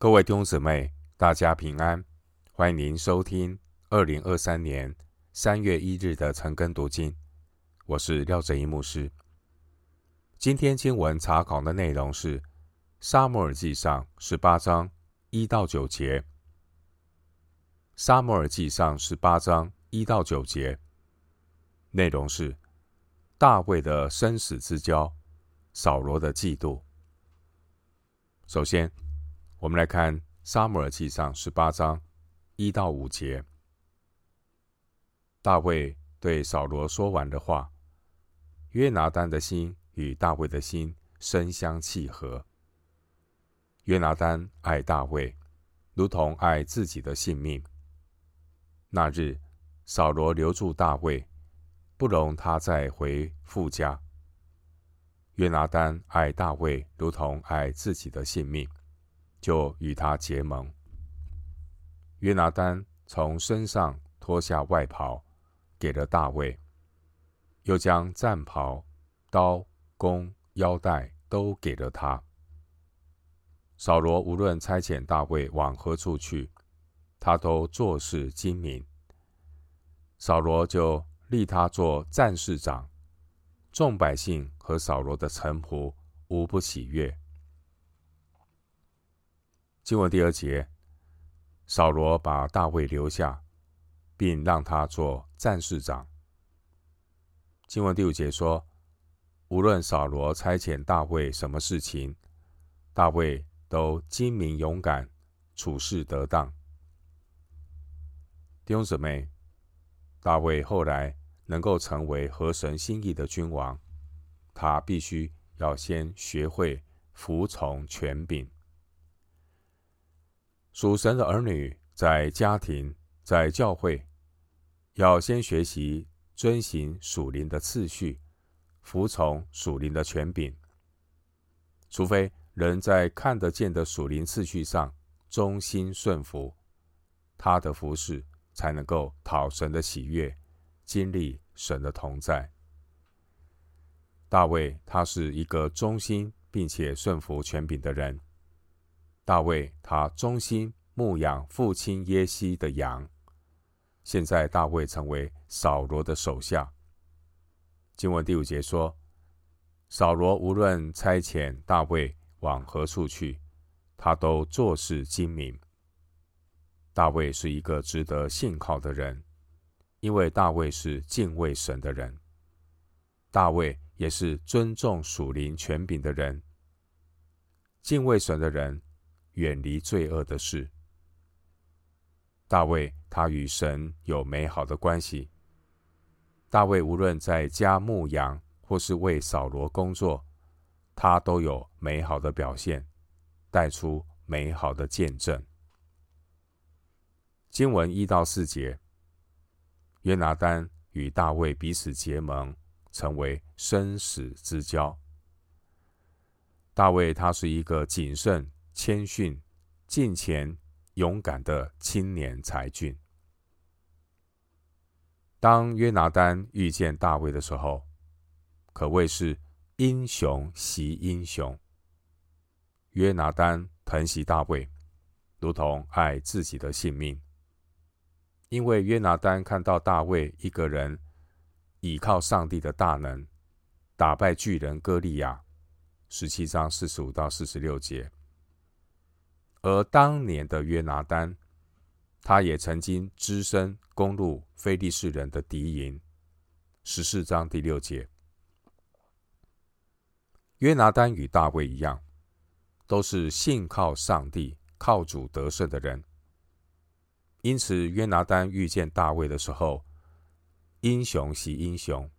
各位弟兄姊妹，大家平安！欢迎您收听二零二三年三月一日的晨更读经。我是廖正一牧师。今天经文查考的内容是《撒母耳记上》十八章一到九节。《撒母耳记上》十八章一到九节内容是大卫的生死之交，扫罗的嫉妒。首先，我们来看《撒母耳记上》十八章一到五节。大卫对扫罗说完的话，约拿单的心与大卫的心深相契合。约拿单爱大卫，如同爱自己的性命。那日，扫罗留住大卫，不容他再回父家。约拿单爱大卫，如同爱自己的性命。就与他结盟。约拿单从身上脱下外袍，给了大卫，又将战袍、刀、弓、腰带都给了他。扫罗无论差遣大卫往何处去，他都做事精明。扫罗就立他做战士长，众百姓和扫罗的臣仆无不喜悦。经文第二节，扫罗把大卫留下，并让他做战士长。经文第五节说，无论扫罗差遣大卫什么事情，大卫都精明勇敢，处事得当。弟兄姊妹，大卫后来能够成为合神心意的君王，他必须要先学会服从权柄。属神的儿女在家庭、在教会，要先学习遵行属灵的次序，服从属灵的权柄。除非人在看得见的属灵次序上忠心顺服，他的服事才能够讨神的喜悦，经历神的同在。大卫他是一个忠心并且顺服权柄的人。大卫他忠心牧养父亲耶西的羊。现在大卫成为扫罗的手下。经文第五节说：扫罗无论差遣大卫往何处去，他都做事精明。大卫是一个值得信靠的人，因为大卫是敬畏神的人。大卫也是尊重属灵权柄的人，敬畏神的人。远离罪恶的事。大卫他与神有美好的关系。大卫无论在家牧羊或是为扫罗工作，他都有美好的表现，带出美好的见证。经文一到四节，约拿单与大卫彼此结盟，成为生死之交。大卫他是一个谨慎。谦逊、敬虔、勇敢的青年才俊。当约拿单遇见大卫的时候，可谓是英雄惜英雄。约拿单疼惜大卫，如同爱自己的性命。因为约拿单看到大卫一个人倚靠上帝的大能，打败巨人歌利亚。十七章四十五到四十六节。而当年的约拿单，他也曾经只身攻入非利士人的敌营。十四章第六节，约拿单与大卫一样，都是信靠上帝、靠主得胜的人。因此，约拿单遇见大卫的时候，英雄惜英雄，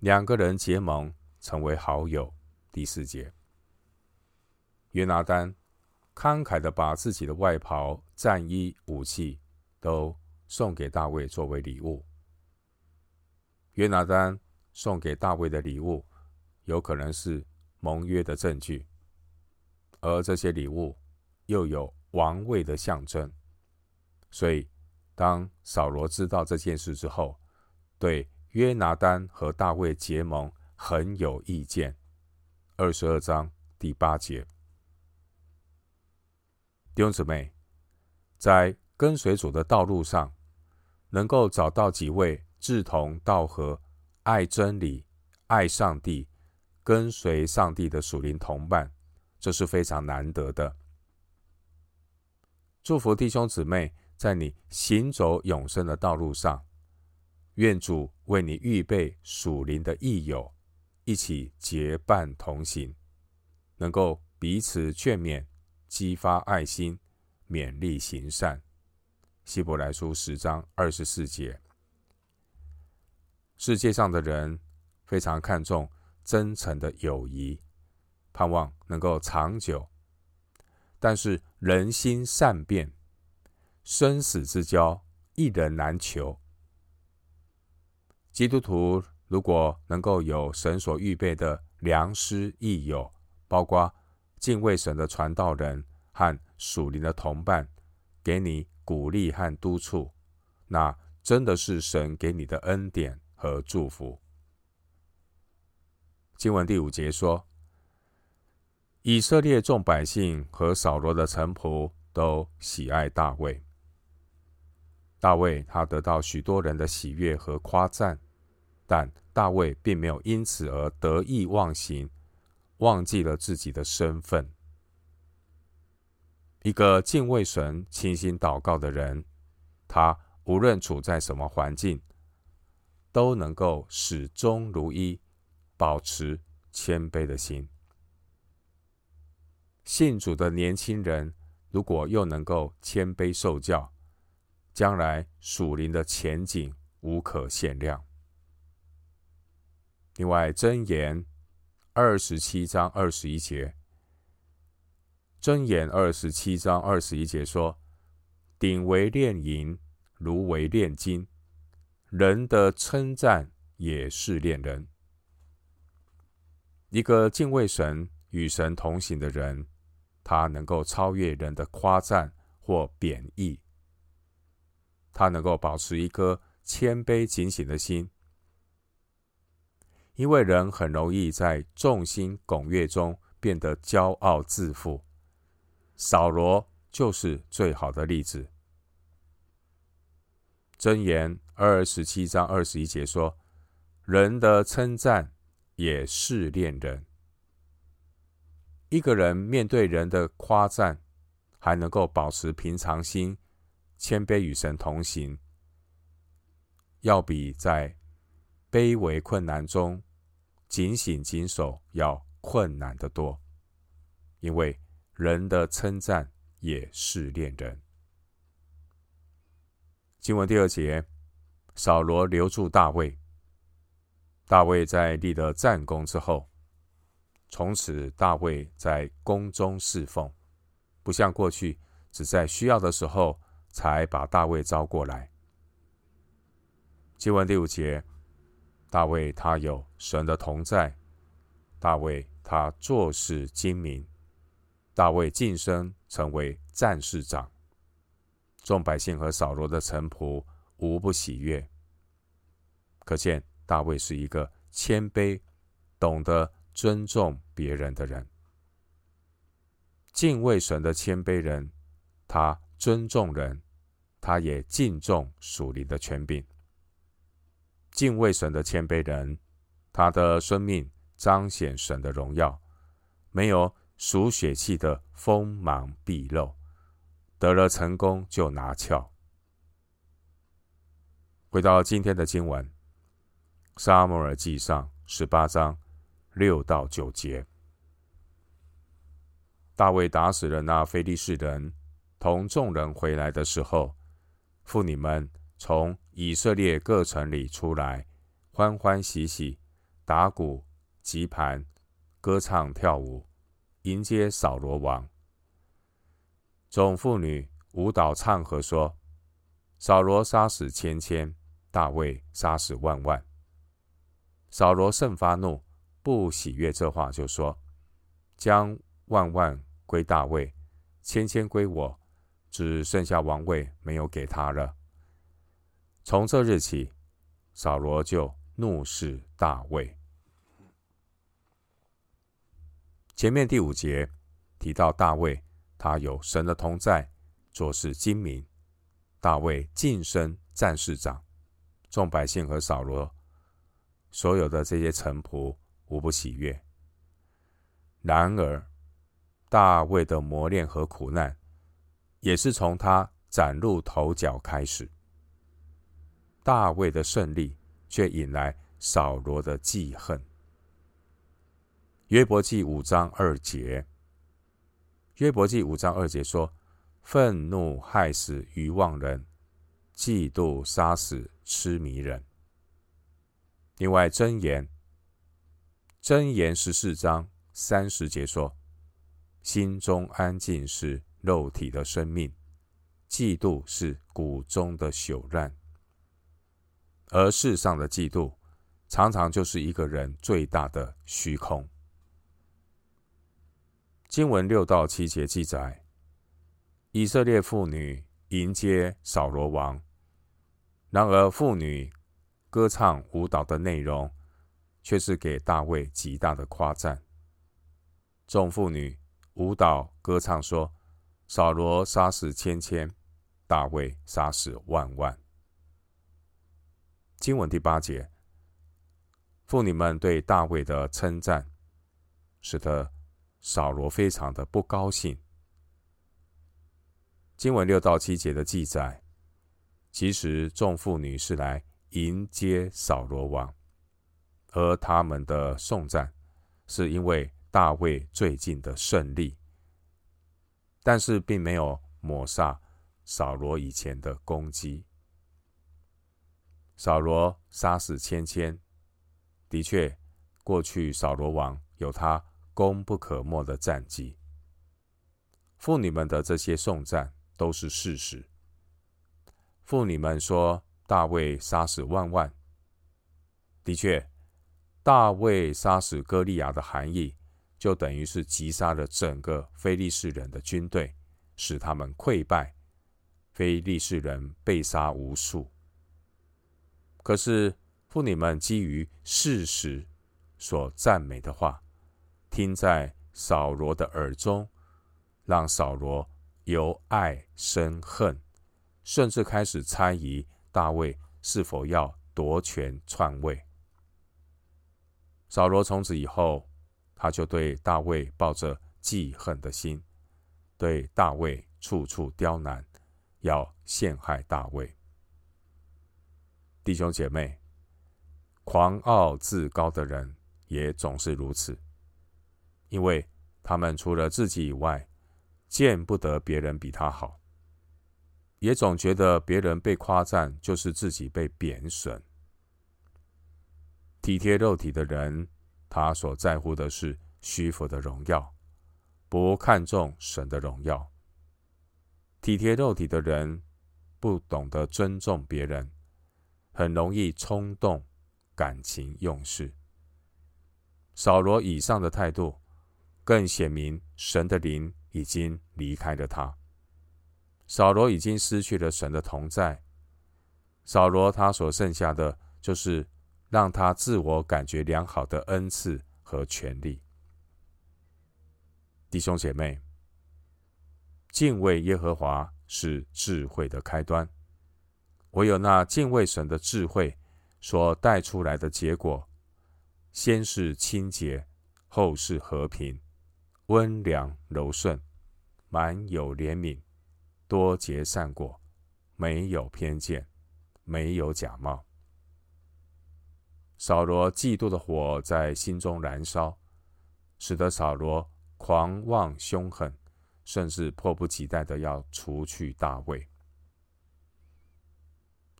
两个人结盟成为好友。第四节，约拿单。慷慨的把自己的外袍、战衣、武器都送给大卫作为礼物。约拿单送给大卫的礼物，有可能是盟约的证据，而这些礼物又有王位的象征。所以，当扫罗知道这件事之后，对约拿单和大卫结盟很有意见。二十二章第八节。弟兄姊妹，在跟随主的道路上，能够找到几位志同道合、爱真理、爱上帝、跟随上帝的属灵同伴，这是非常难得的。祝福弟兄姊妹，在你行走永生的道路上，愿主为你预备属灵的益友，一起结伴同行，能够彼此劝勉。激发爱心，勉励行善。希伯来书十章二十四节。世界上的人非常看重真诚的友谊，盼望能够长久。但是人心善变，生死之交一人难求。基督徒如果能够有神所预备的良师益友，包括。敬畏神的传道人和属灵的同伴，给你鼓励和督促，那真的是神给你的恩典和祝福。经文第五节说：“以色列众百姓和扫罗的臣仆都喜爱大卫。大卫他得到许多人的喜悦和夸赞，但大卫并没有因此而得意忘形。”忘记了自己的身份。一个敬畏神、倾心祷告的人，他无论处在什么环境，都能够始终如一，保持谦卑的心。信主的年轻人，如果又能够谦卑受教，将来属灵的前景无可限量。另外，箴言。二十七章二十一节，箴言二十七章二十一节说：“鼎为炼银，炉为炼金，人的称赞也是炼人。”一个敬畏神、与神同行的人，他能够超越人的夸赞或贬义，他能够保持一颗谦卑警醒的心。因为人很容易在众星拱月中变得骄傲自负，扫罗就是最好的例子。箴言二十七章二十一节说：“人的称赞也试炼人。”一个人面对人的夸赞，还能够保持平常心、谦卑与神同行，要比在卑微困难中。警醒谨守要困难得多，因为人的称赞也是恋人。经文第二节，扫罗留住大卫。大卫在立了战功之后，从此大卫在宫中侍奉，不像过去只在需要的时候才把大卫召过来。经文第五节。大卫他有神的同在，大卫他做事精明，大卫晋升成为战士长，众百姓和扫罗的臣仆无不喜悦。可见大卫是一个谦卑、懂得尊重别人的人，敬畏神的谦卑人，他尊重人，他也敬重属灵的权柄。敬畏神的谦卑人，他的生命彰显神的荣耀，没有属血气的锋芒毕露，得了成功就拿翘。回到今天的经文，《撒母耳记上》十八章六到九节，大卫打死了那非利士人，同众人回来的时候，妇女们。从以色列各城里出来，欢欢喜喜，打鼓、击盘、歌唱、跳舞，迎接扫罗王。众妇女舞蹈唱和，说：“扫罗杀死千千，大卫杀死万万。”扫罗甚发怒，不喜悦这话，就说：“将万万归大卫，千千归我，只剩下王位没有给他了。”从这日起，扫罗就怒视大卫。前面第五节提到大卫他有神的同在，做事精明。大卫晋升战士长，众百姓和扫罗所有的这些臣仆无不喜悦。然而，大卫的磨练和苦难，也是从他崭露头角开始。大卫的胜利，却引来扫罗的记恨。约伯记五章二节，约伯记五章二节说：“愤怒害死愚妄人，嫉妒杀死痴迷人。”另外，箴言，箴言十四章三十节说：“心中安静是肉体的生命，嫉妒是骨中的朽烂。”而世上的嫉妒，常常就是一个人最大的虚空。经文六到七节记载，以色列妇女迎接扫罗王。然而，妇女歌唱舞蹈的内容，却是给大卫极大的夸赞。众妇女舞蹈歌唱说：“扫罗杀死千千，大卫杀死万万。”经文第八节，妇女们对大卫的称赞，使得。扫罗非常的不高兴。经文六到七节的记载，其实众妇女是来迎接扫罗王，而他们的颂赞是因为大卫最近的胜利，但是并没有抹煞扫罗以前的攻击。扫罗杀死千千，的确，过去扫罗王有他。功不可没的战绩，妇女们的这些颂赞都是事实。妇女们说大卫杀死万万，的确，大卫杀死歌利亚的含义，就等于是击杀了整个非利士人的军队，使他们溃败，非利士人被杀无数。可是妇女们基于事实所赞美的话。听在扫罗的耳中，让扫罗由爱生恨，甚至开始猜疑大卫是否要夺权篡位。扫罗从此以后，他就对大卫抱着记恨的心，对大卫处处刁难，要陷害大卫。弟兄姐妹，狂傲自高的人也总是如此。因为他们除了自己以外，见不得别人比他好，也总觉得别人被夸赞就是自己被贬损。体贴肉体的人，他所在乎的是虚浮的荣耀，不看重神的荣耀。体贴肉体的人，不懂得尊重别人，很容易冲动、感情用事。扫罗以上的态度。更显明神的灵已经离开了他。扫罗已经失去了神的同在。扫罗他所剩下的就是让他自我感觉良好的恩赐和权利。弟兄姐妹，敬畏耶和华是智慧的开端。唯有那敬畏神的智慧所带出来的结果，先是清洁，后是和平。温良柔顺，满有怜悯，多结善果，没有偏见，没有假冒。扫罗嫉妒的火在心中燃烧，使得扫罗狂妄凶狠，甚至迫不及待的要除去大卫。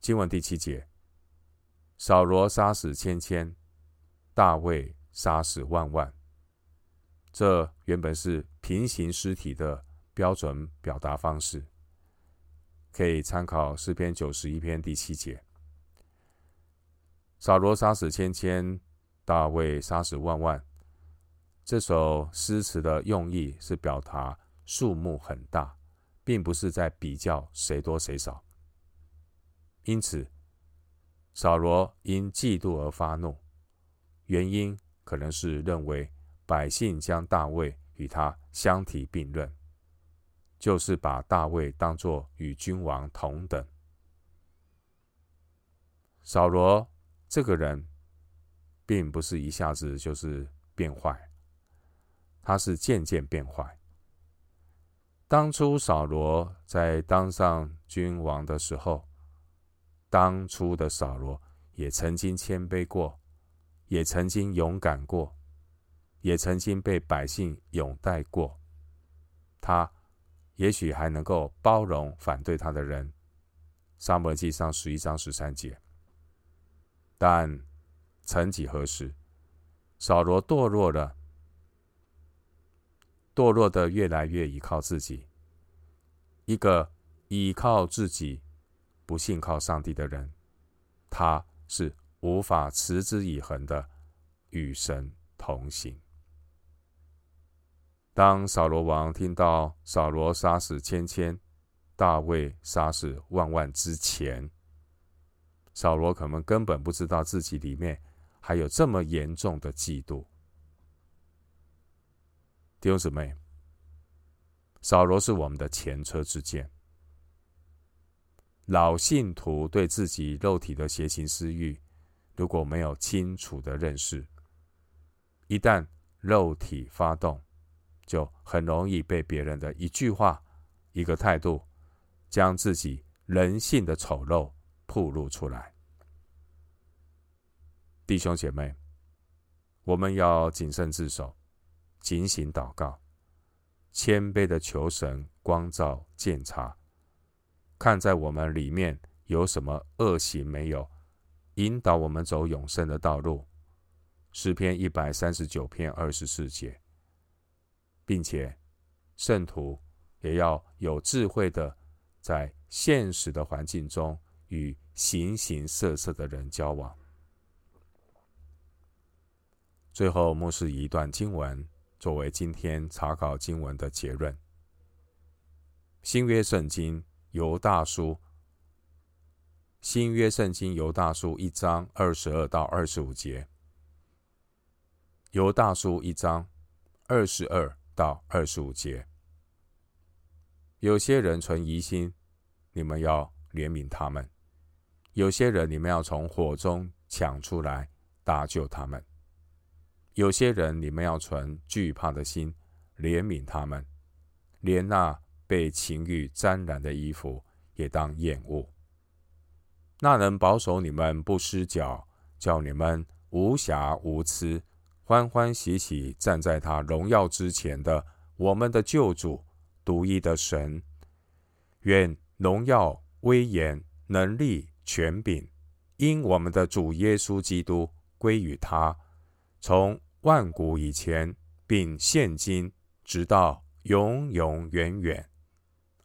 经文第七节：扫罗杀死千千，大卫杀死万万。这原本是平行尸体的标准表达方式，可以参考诗篇九十一篇第七节。扫罗杀死千千，大卫杀死万万。这首诗词的用意是表达数目很大，并不是在比较谁多谁少。因此，扫罗因嫉妒而发怒，原因可能是认为。百姓将大卫与他相提并论，就是把大卫当作与君王同等。扫罗这个人，并不是一下子就是变坏，他是渐渐变坏。当初扫罗在当上君王的时候，当初的扫罗也曾经谦卑过，也曾经勇敢过，也曾经被百姓拥戴过。他也许还能够包容反对他的人。撒母耳记上十一章十三节。但曾几何时，扫罗堕落了，堕落的越来越依靠自己。一个依靠自己，不信靠上帝的人，他是无法持之以恒的与神同行。当扫罗王听到扫罗杀死千千，大卫杀死万万之前，扫罗可能根本不知道自己里面还有这么严重的嫉妒。弟兄姊妹，扫罗是我们的前车之鉴。老信徒对自己肉体的邪情私欲，如果没有清楚的认识，一旦肉体发动，就很容易被别人的一句话、一个态度，将自己人性的丑陋。暴露出来，弟兄姐妹，我们要谨慎自守，警醒祷告，谦卑的求神光照鉴察，看在我们里面有什么恶行没有，引导我们走永生的道路。诗篇一百三十九篇二十四节，并且圣徒也要有智慧的，在现实的环境中。与形形色色的人交往。最后，牧师一段经文作为今天查考经文的结论：新约圣经犹大书，新约圣经犹大书一章二十二到二十五节，犹大书一章二十二到二十五节。有些人存疑心，你们要怜悯他们。有些人，你们要从火中抢出来搭救他们；有些人，你们要存惧怕的心怜悯他们，连那被情欲沾染的衣服也当厌恶。那能保守你们不失脚，叫你们无瑕无疵，欢欢喜喜站在他荣耀之前的我们的救主独一的神，愿荣耀、威严、能力。权柄因我们的主耶稣基督归于他，从万古以前，并现今直到永永远远。